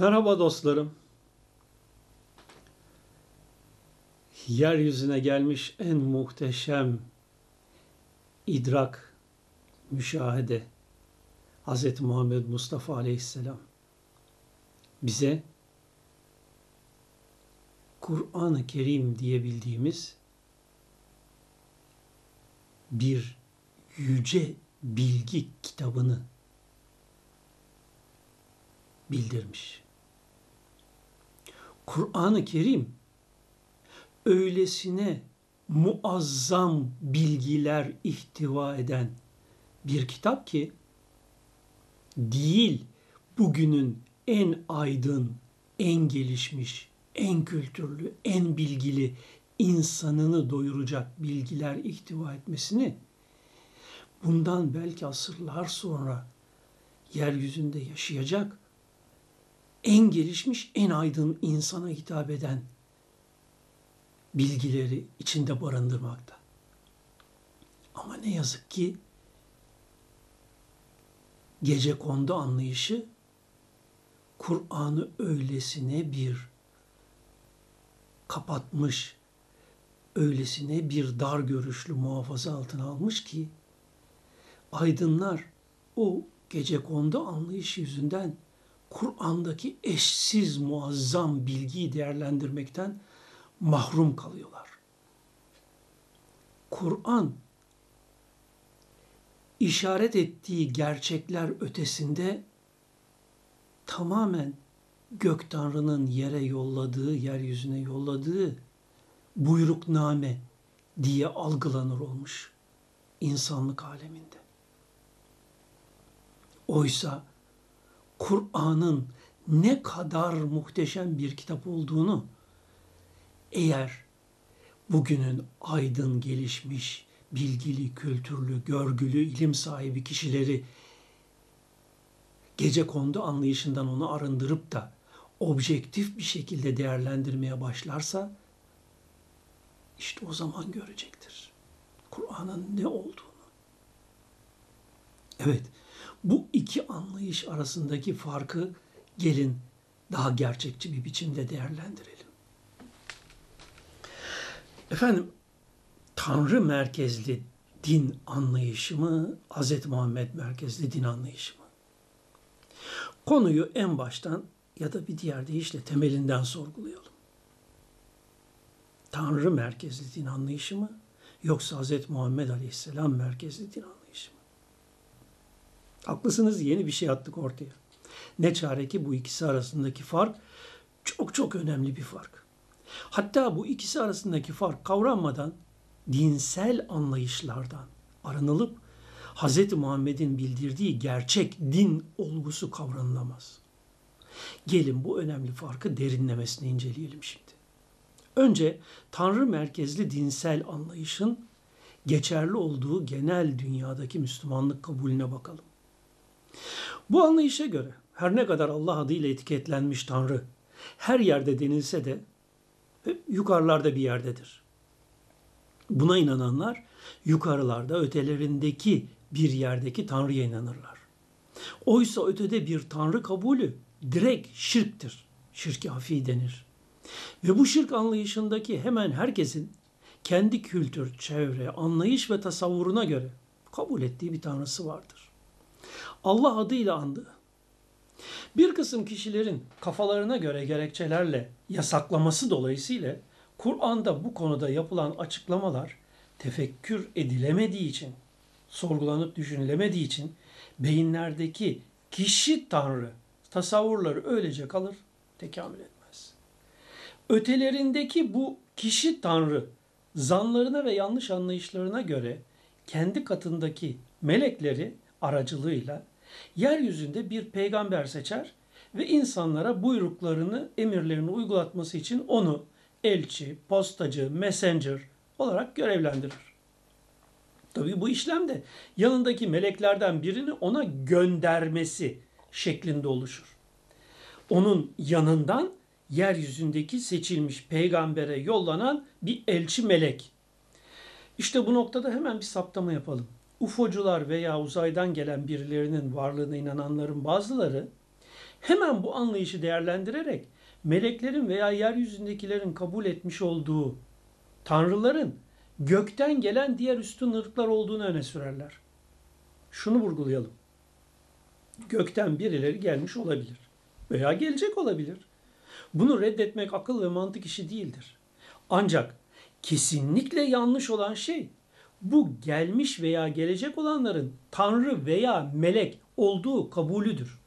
Merhaba dostlarım. Yeryüzüne gelmiş en muhteşem idrak, müşahede Hz. Muhammed Mustafa Aleyhisselam bize Kur'an-ı Kerim diyebildiğimiz bir yüce bilgi kitabını bildirmiş. Kur'an-ı Kerim öylesine muazzam bilgiler ihtiva eden bir kitap ki değil bugünün en aydın, en gelişmiş, en kültürlü, en bilgili insanını doyuracak bilgiler ihtiva etmesini bundan belki asırlar sonra yeryüzünde yaşayacak en gelişmiş, en aydın insana hitap eden bilgileri içinde barındırmakta. Ama ne yazık ki gece kondu anlayışı Kur'an'ı öylesine bir kapatmış, öylesine bir dar görüşlü muhafaza altına almış ki aydınlar o gece kondu anlayışı yüzünden Kur'an'daki eşsiz muazzam bilgiyi değerlendirmekten mahrum kalıyorlar. Kur'an işaret ettiği gerçekler ötesinde tamamen gök tanrının yere yolladığı, yeryüzüne yolladığı buyrukname diye algılanır olmuş insanlık aleminde. Oysa Kur'an'ın ne kadar muhteşem bir kitap olduğunu eğer bugünün aydın gelişmiş, bilgili, kültürlü, görgülü, ilim sahibi kişileri gece kondu anlayışından onu arındırıp da objektif bir şekilde değerlendirmeye başlarsa işte o zaman görecektir. Kur'an'ın ne olduğunu. Evet, bu iki anlayış arasındaki farkı gelin daha gerçekçi bir biçimde değerlendirelim. Efendim, Tanrı merkezli din anlayışı mı, Hz. Muhammed merkezli din anlayışı mı? Konuyu en baştan ya da bir diğer deyişle temelinden sorgulayalım. Tanrı merkezli din anlayışı mı, yoksa Hz. Muhammed Aleyhisselam merkezli din anlayışı mı? Haklısınız yeni bir şey attık ortaya. Ne çare ki bu ikisi arasındaki fark çok çok önemli bir fark. Hatta bu ikisi arasındaki fark kavranmadan dinsel anlayışlardan arınılıp Hz. Muhammed'in bildirdiği gerçek din olgusu kavranılamaz. Gelin bu önemli farkı derinlemesine inceleyelim şimdi. Önce Tanrı merkezli dinsel anlayışın geçerli olduğu genel dünyadaki Müslümanlık kabulüne bakalım. Bu anlayışa göre her ne kadar Allah adıyla etiketlenmiş Tanrı her yerde denilse de yukarılarda bir yerdedir. Buna inananlar yukarılarda ötelerindeki bir yerdeki Tanrı'ya inanırlar. Oysa ötede bir Tanrı kabulü direkt şirktir. Şirk hafi denir. Ve bu şirk anlayışındaki hemen herkesin kendi kültür, çevre, anlayış ve tasavvuruna göre kabul ettiği bir tanrısı vardır. Allah adıyla andığı, bir kısım kişilerin kafalarına göre gerekçelerle yasaklaması dolayısıyla Kur'an'da bu konuda yapılan açıklamalar tefekkür edilemediği için, sorgulanıp düşünülemediği için beyinlerdeki kişi tanrı tasavvurları öylece kalır, tekamül etmez. Ötelerindeki bu kişi tanrı zanlarına ve yanlış anlayışlarına göre kendi katındaki melekleri aracılığıyla yeryüzünde bir peygamber seçer ve insanlara buyruklarını, emirlerini uygulatması için onu elçi, postacı, messenger olarak görevlendirir. Tabii bu işlemde yanındaki meleklerden birini ona göndermesi şeklinde oluşur. Onun yanından yeryüzündeki seçilmiş peygambere yollanan bir elçi melek. İşte bu noktada hemen bir saptama yapalım. UFO'cular veya uzaydan gelen birilerinin varlığına inananların bazıları hemen bu anlayışı değerlendirerek meleklerin veya yeryüzündekilerin kabul etmiş olduğu tanrıların gökten gelen diğer üstün ırklar olduğunu öne sürerler. Şunu vurgulayalım. Gökten birileri gelmiş olabilir veya gelecek olabilir. Bunu reddetmek akıl ve mantık işi değildir. Ancak kesinlikle yanlış olan şey bu gelmiş veya gelecek olanların tanrı veya melek olduğu kabulüdür.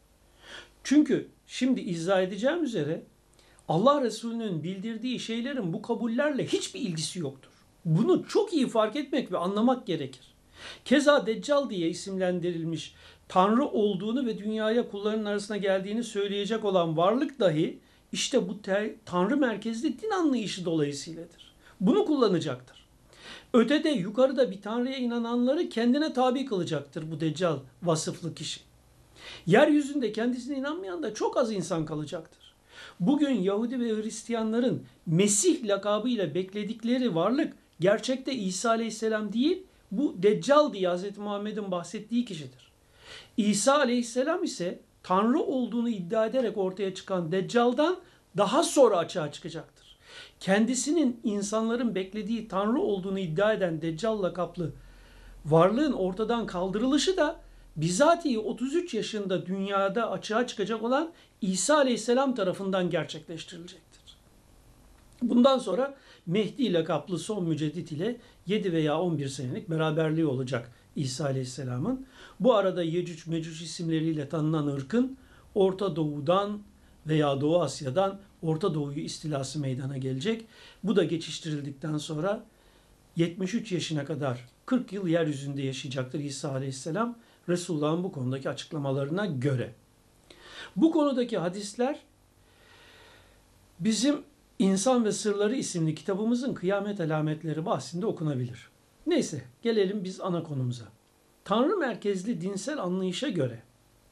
Çünkü şimdi izah edeceğim üzere Allah Resulü'nün bildirdiği şeylerin bu kabullerle hiçbir ilgisi yoktur. Bunu çok iyi fark etmek ve anlamak gerekir. Keza Deccal diye isimlendirilmiş Tanrı olduğunu ve dünyaya kullarının arasına geldiğini söyleyecek olan varlık dahi işte bu Tanrı merkezli din anlayışı dolayısıyladır. Bunu kullanacaktır. Ötede yukarıda bir Tanrı'ya inananları kendine tabi kılacaktır bu Deccal vasıflı kişi. Yeryüzünde kendisine inanmayan da çok az insan kalacaktır. Bugün Yahudi ve Hristiyanların Mesih lakabıyla bekledikleri varlık gerçekte İsa Aleyhisselam değil, bu Deccal diye Hz. Muhammed'in bahsettiği kişidir. İsa Aleyhisselam ise Tanrı olduğunu iddia ederek ortaya çıkan Deccal'dan daha sonra açığa çıkacaktır. Kendisinin insanların beklediği Tanrı olduğunu iddia eden Deccal lakaplı varlığın ortadan kaldırılışı da bizatihi 33 yaşında dünyada açığa çıkacak olan İsa Aleyhisselam tarafından gerçekleştirilecektir. Bundan sonra Mehdi lakaplı son müceddit ile 7 veya 11 senelik beraberliği olacak İsa Aleyhisselam'ın. Bu arada Yecüc Mecüc isimleriyle tanınan ırkın Orta Doğu'dan veya Doğu Asya'dan Orta Doğu'yu istilası meydana gelecek. Bu da geçiştirildikten sonra 73 yaşına kadar 40 yıl yeryüzünde yaşayacaktır İsa Aleyhisselam. Resulullah'ın bu konudaki açıklamalarına göre. Bu konudaki hadisler bizim İnsan ve Sırları isimli kitabımızın kıyamet alametleri bahsinde okunabilir. Neyse gelelim biz ana konumuza. Tanrı merkezli dinsel anlayışa göre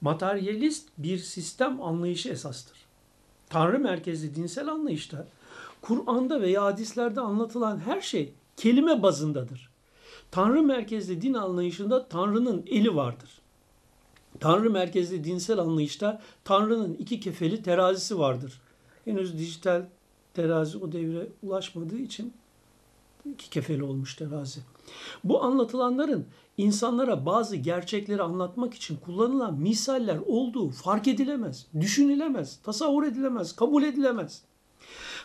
materyalist bir sistem anlayışı esastır. Tanrı merkezli dinsel anlayışta Kur'an'da veya hadislerde anlatılan her şey kelime bazındadır. Tanrı merkezli din anlayışında Tanrı'nın eli vardır. Tanrı merkezli dinsel anlayışta Tanrı'nın iki kefeli terazisi vardır. Henüz dijital terazi o devre ulaşmadığı için iki kefeli olmuş terazi. Bu anlatılanların insanlara bazı gerçekleri anlatmak için kullanılan misaller olduğu fark edilemez, düşünülemez, tasavvur edilemez, kabul edilemez.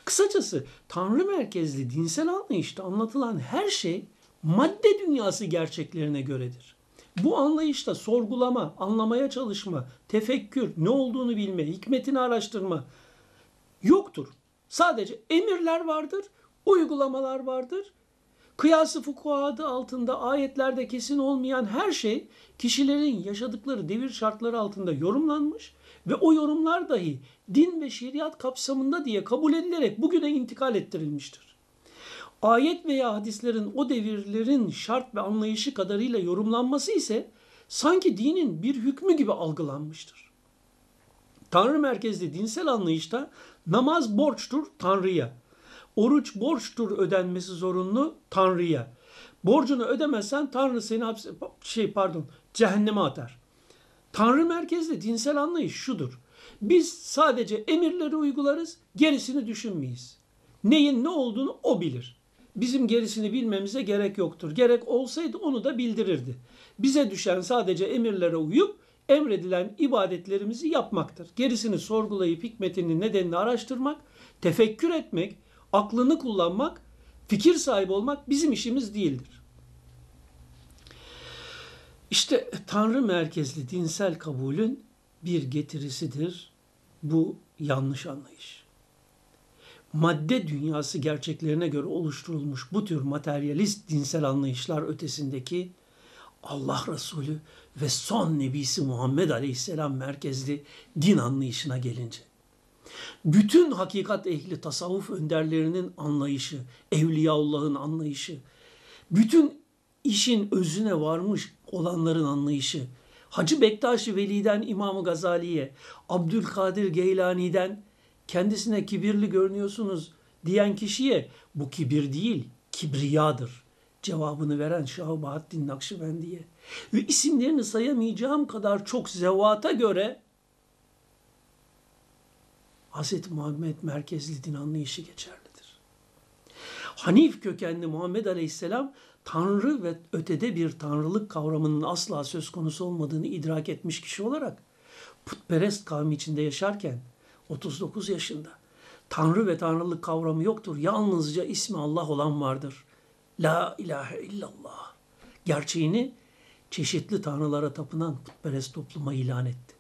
Kısacası Tanrı merkezli dinsel anlayışta anlatılan her şey madde dünyası gerçeklerine göredir. Bu anlayışta sorgulama, anlamaya çalışma, tefekkür, ne olduğunu bilme, hikmetini araştırma yoktur. Sadece emirler vardır, uygulamalar vardır. Kıyası fukuhadı altında ayetlerde kesin olmayan her şey kişilerin yaşadıkları devir şartları altında yorumlanmış ve o yorumlar dahi din ve şeriat kapsamında diye kabul edilerek bugüne intikal ettirilmiştir. Ayet veya hadislerin o devirlerin şart ve anlayışı kadarıyla yorumlanması ise sanki dinin bir hükmü gibi algılanmıştır. Tanrı merkezli dinsel anlayışta namaz borçtur Tanrı'ya. Oruç borçtur ödenmesi zorunlu Tanrı'ya. Borcunu ödemezsen Tanrı seni hapse, şey pardon cehenneme atar. Tanrı merkezli dinsel anlayış şudur. Biz sadece emirleri uygularız, gerisini düşünmeyiz. Neyin ne olduğunu o bilir. Bizim gerisini bilmemize gerek yoktur. Gerek olsaydı onu da bildirirdi. Bize düşen sadece emirlere uyup emredilen ibadetlerimizi yapmaktır. Gerisini sorgulayıp hikmetini, nedenini araştırmak, tefekkür etmek, aklını kullanmak, fikir sahibi olmak bizim işimiz değildir. İşte Tanrı merkezli dinsel kabulün bir getirisidir bu yanlış anlayış. Madde dünyası gerçeklerine göre oluşturulmuş bu tür materyalist dinsel anlayışlar ötesindeki Allah Resulü ve son nebisi Muhammed Aleyhisselam merkezli din anlayışına gelince bütün hakikat ehli tasavvuf önderlerinin anlayışı, Evliyaullah'ın anlayışı, bütün işin özüne varmış olanların anlayışı, Hacı Bektaşi Veli'den İmam Gazali'ye, Abdülkadir Geylani'den kendisine kibirli görünüyorsunuz diyen kişiye bu kibir değil, kibriyadır. Cevabını veren Şah Bahattin Nakşibendi'ye ve isimlerini sayamayacağım kadar çok zevata göre Hz. Muhammed merkezli din anlayışı geçerlidir. Hanif kökenli Muhammed Aleyhisselam Tanrı ve ötede bir tanrılık kavramının asla söz konusu olmadığını idrak etmiş kişi olarak putperest kavmi içinde yaşarken 39 yaşında Tanrı ve tanrılık kavramı yoktur. Yalnızca ismi Allah olan vardır. La ilahe illallah. Gerçeğini çeşitli tanrılara tapınan putperest topluma ilan etti.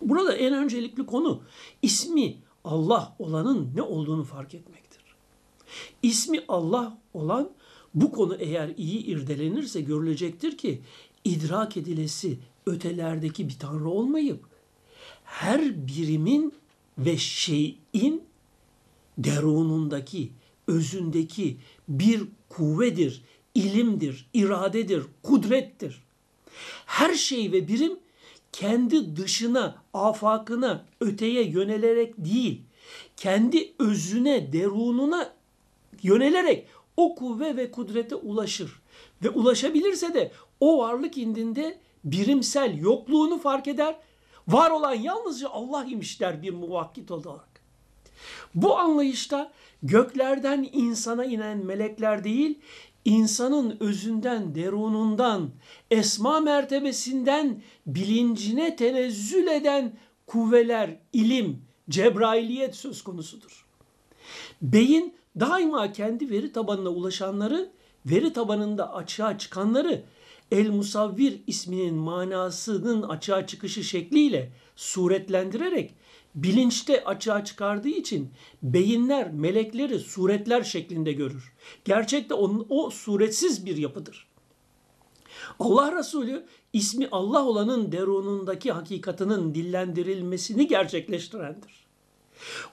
Burada en öncelikli konu ismi Allah olanın ne olduğunu fark etmektir. İsmi Allah olan bu konu eğer iyi irdelenirse görülecektir ki idrak edilesi ötelerdeki bir tanrı olmayıp her birimin ve şeyin derunundaki, özündeki bir kuvvedir, ilimdir, iradedir, kudrettir. Her şey ve birim kendi dışına, afakına, öteye yönelerek değil, kendi özüne, derununa yönelerek o kuvve ve kudrete ulaşır. Ve ulaşabilirse de o varlık indinde birimsel yokluğunu fark eder. Var olan yalnızca Allah imiş der bir muvakkit olarak. Bu anlayışta göklerden insana inen melekler değil, insanın özünden, derunundan, esma mertebesinden bilincine tenezzül eden kuvveler, ilim, cebrailiyet söz konusudur. Beyin daima kendi veri tabanına ulaşanları, veri tabanında açığa çıkanları El Musavvir isminin manasının açığa çıkışı şekliyle suretlendirerek bilinçte açığa çıkardığı için beyinler melekleri suretler şeklinde görür. Gerçekte onun, o suretsiz bir yapıdır. Allah Resulü ismi Allah olanın derunundaki hakikatinin dillendirilmesini gerçekleştirendir.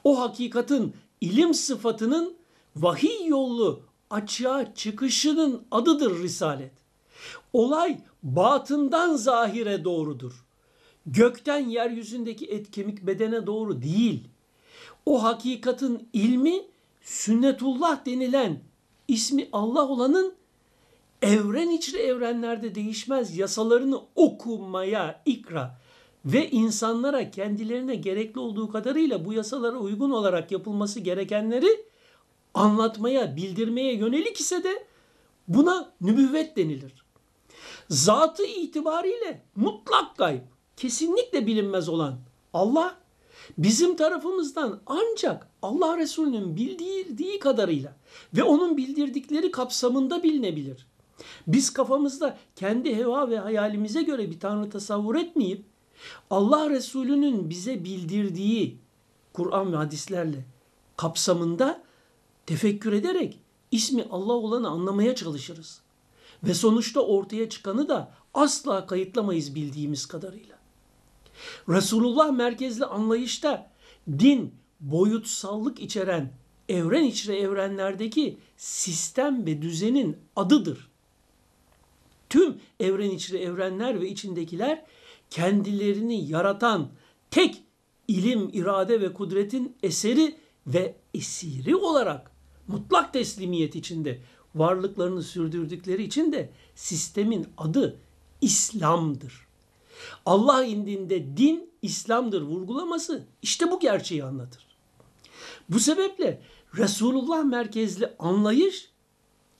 O hakikatin ilim sıfatının vahiy yolu açığa çıkışının adıdır Risalet. Olay batından zahire doğrudur. Gökten yeryüzündeki et kemik bedene doğru değil. O hakikatin ilmi sünnetullah denilen ismi Allah olanın evren içri evrenlerde değişmez yasalarını okumaya ikra ve insanlara kendilerine gerekli olduğu kadarıyla bu yasalara uygun olarak yapılması gerekenleri anlatmaya, bildirmeye yönelik ise de buna nübüvvet denilir. Zatı itibariyle mutlak gayb, kesinlikle bilinmez olan Allah bizim tarafımızdan ancak Allah Resulü'nün bildirdiği kadarıyla ve onun bildirdikleri kapsamında bilinebilir. Biz kafamızda kendi heva ve hayalimize göre bir tanrı tasavvur etmeyip Allah Resulü'nün bize bildirdiği Kur'an ve hadislerle kapsamında tefekkür ederek ismi Allah olanı anlamaya çalışırız. Ve sonuçta ortaya çıkanı da asla kayıtlamayız bildiğimiz kadarıyla. Resulullah merkezli anlayışta din boyutsallık içeren evren içre evrenlerdeki sistem ve düzenin adıdır. Tüm evren içre evrenler ve içindekiler kendilerini yaratan tek ilim, irade ve kudretin eseri ve esiri olarak mutlak teslimiyet içinde varlıklarını sürdürdükleri için de sistemin adı İslam'dır. Allah indinde din İslam'dır vurgulaması işte bu gerçeği anlatır. Bu sebeple Resulullah merkezli anlayış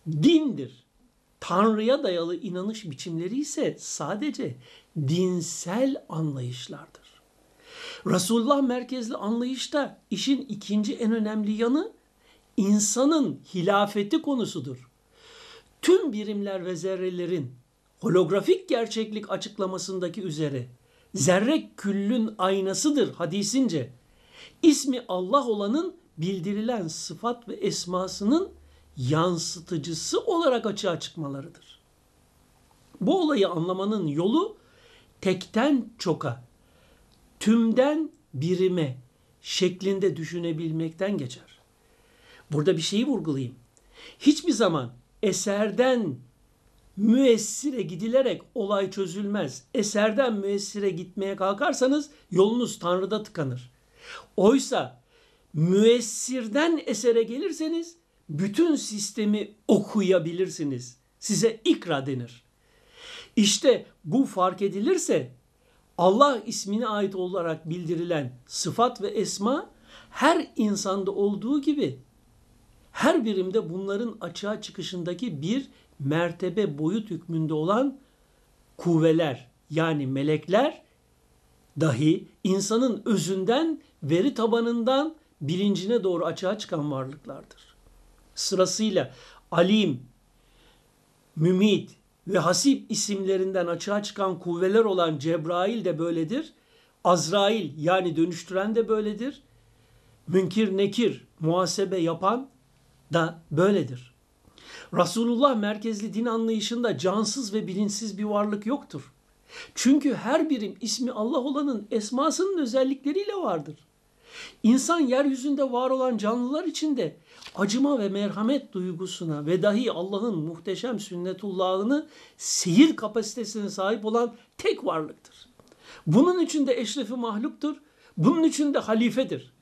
dindir. Tanrı'ya dayalı inanış biçimleri ise sadece dinsel anlayışlardır. Resulullah merkezli anlayışta işin ikinci en önemli yanı insanın hilafeti konusudur. Tüm birimler ve zerrelerin holografik gerçeklik açıklamasındaki üzere zerre küllün aynasıdır hadisince. İsmi Allah olanın bildirilen sıfat ve esmasının yansıtıcısı olarak açığa çıkmalarıdır. Bu olayı anlamanın yolu tekten çoka, tümden birime şeklinde düşünebilmekten geçer. Burada bir şeyi vurgulayayım. Hiçbir zaman eserden müessire gidilerek olay çözülmez. Eserden müessire gitmeye kalkarsanız yolunuz Tanrı'da tıkanır. Oysa müessirden esere gelirseniz bütün sistemi okuyabilirsiniz. Size ikra denir. İşte bu fark edilirse Allah ismine ait olarak bildirilen sıfat ve esma her insanda olduğu gibi her birimde bunların açığa çıkışındaki bir mertebe boyut hükmünde olan kuvveler yani melekler dahi insanın özünden, veri tabanından bilincine doğru açığa çıkan varlıklardır. Sırasıyla alim, mümit ve hasip isimlerinden açığa çıkan kuvveler olan Cebrail de böyledir. Azrail yani dönüştüren de böyledir. Münkir nekir muhasebe yapan da böyledir. Resulullah merkezli din anlayışında cansız ve bilinçsiz bir varlık yoktur. Çünkü her birim ismi Allah olanın esmasının özellikleriyle vardır. İnsan yeryüzünde var olan canlılar içinde acıma ve merhamet duygusuna ve dahi Allah'ın muhteşem sünnetullahını seyir kapasitesine sahip olan tek varlıktır. Bunun için de eşrefi mahluktur. Bunun için de halifedir.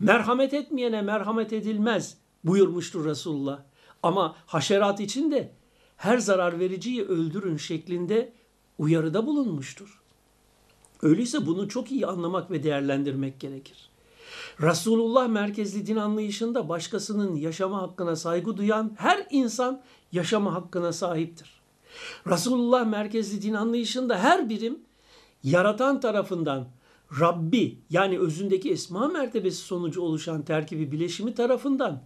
Merhamet etmeyene merhamet edilmez buyurmuştur Resulullah. Ama haşerat için de her zarar vericiyi öldürün şeklinde uyarıda bulunmuştur. Öyleyse bunu çok iyi anlamak ve değerlendirmek gerekir. Resulullah merkezli din anlayışında başkasının yaşama hakkına saygı duyan her insan yaşama hakkına sahiptir. Resulullah merkezli din anlayışında her birim yaratan tarafından Rabbi yani özündeki esma mertebesi sonucu oluşan terkibi bileşimi tarafından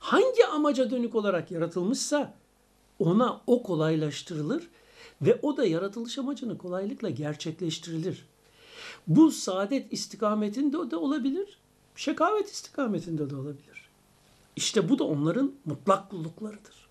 hangi amaca dönük olarak yaratılmışsa ona o kolaylaştırılır ve o da yaratılış amacını kolaylıkla gerçekleştirilir. Bu saadet istikametinde de olabilir, şekavet istikametinde de olabilir. İşte bu da onların mutlak kulluklarıdır.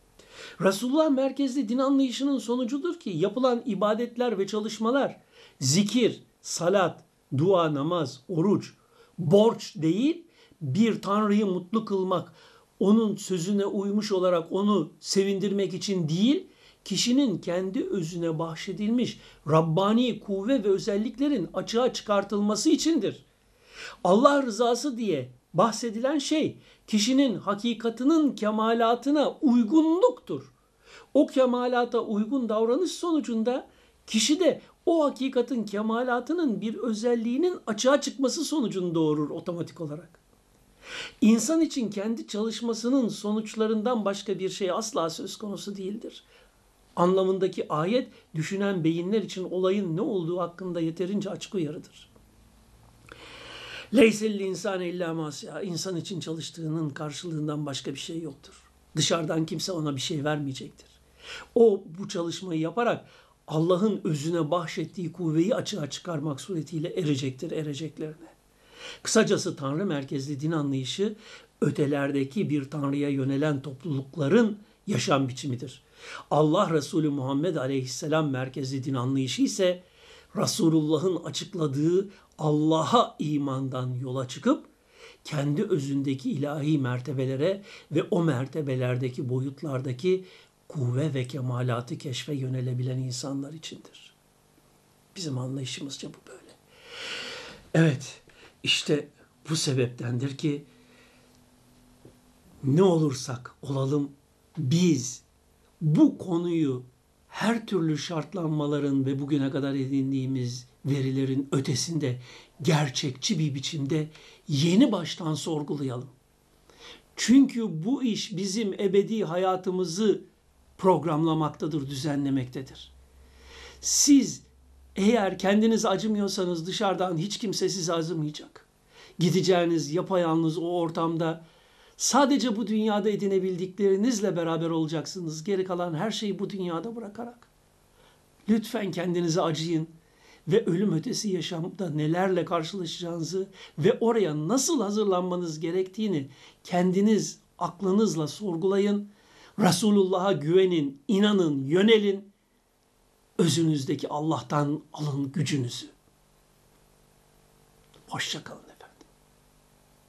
Resulullah merkezli din anlayışının sonucudur ki yapılan ibadetler ve çalışmalar zikir, salat, dua, namaz, oruç, borç değil bir tanrıyı mutlu kılmak, onun sözüne uymuş olarak onu sevindirmek için değil, kişinin kendi özüne bahşedilmiş Rabbani kuvve ve özelliklerin açığa çıkartılması içindir. Allah rızası diye bahsedilen şey kişinin hakikatının kemalatına uygunluktur. O kemalata uygun davranış sonucunda kişi de o hakikatin kemalatının bir özelliğinin açığa çıkması sonucunu doğurur otomatik olarak. İnsan için kendi çalışmasının sonuçlarından başka bir şey asla söz konusu değildir. Anlamındaki ayet düşünen beyinler için olayın ne olduğu hakkında yeterince açık uyarıdır. Leysel insan illa masya. İnsan için çalıştığının karşılığından başka bir şey yoktur. Dışarıdan kimse ona bir şey vermeyecektir. O bu çalışmayı yaparak Allah'ın özüne bahşettiği kuvveyi açığa çıkarmak suretiyle erecektir ereceklerine. Kısacası Tanrı merkezli din anlayışı ötelerdeki bir Tanrı'ya yönelen toplulukların yaşam biçimidir. Allah Resulü Muhammed Aleyhisselam merkezli din anlayışı ise Resulullah'ın açıkladığı Allah'a imandan yola çıkıp kendi özündeki ilahi mertebelere ve o mertebelerdeki boyutlardaki kuvve ve kemalatı keşfe yönelebilen insanlar içindir. Bizim anlayışımızca bu böyle. Evet, işte bu sebeptendir ki ne olursak olalım biz bu konuyu her türlü şartlanmaların ve bugüne kadar edindiğimiz verilerin ötesinde gerçekçi bir biçimde yeni baştan sorgulayalım. Çünkü bu iş bizim ebedi hayatımızı programlamaktadır, düzenlemektedir. Siz eğer kendiniz acımıyorsanız dışarıdan hiç kimse size acımayacak. Gideceğiniz yapayalnız o ortamda sadece bu dünyada edinebildiklerinizle beraber olacaksınız. Geri kalan her şeyi bu dünyada bırakarak. Lütfen kendinize acıyın ve ölüm ötesi yaşamda nelerle karşılaşacağınızı ve oraya nasıl hazırlanmanız gerektiğini kendiniz aklınızla sorgulayın. Resulullah'a güvenin, inanın, yönelin özünüzdeki Allah'tan alın gücünüzü. Hoşçakalın.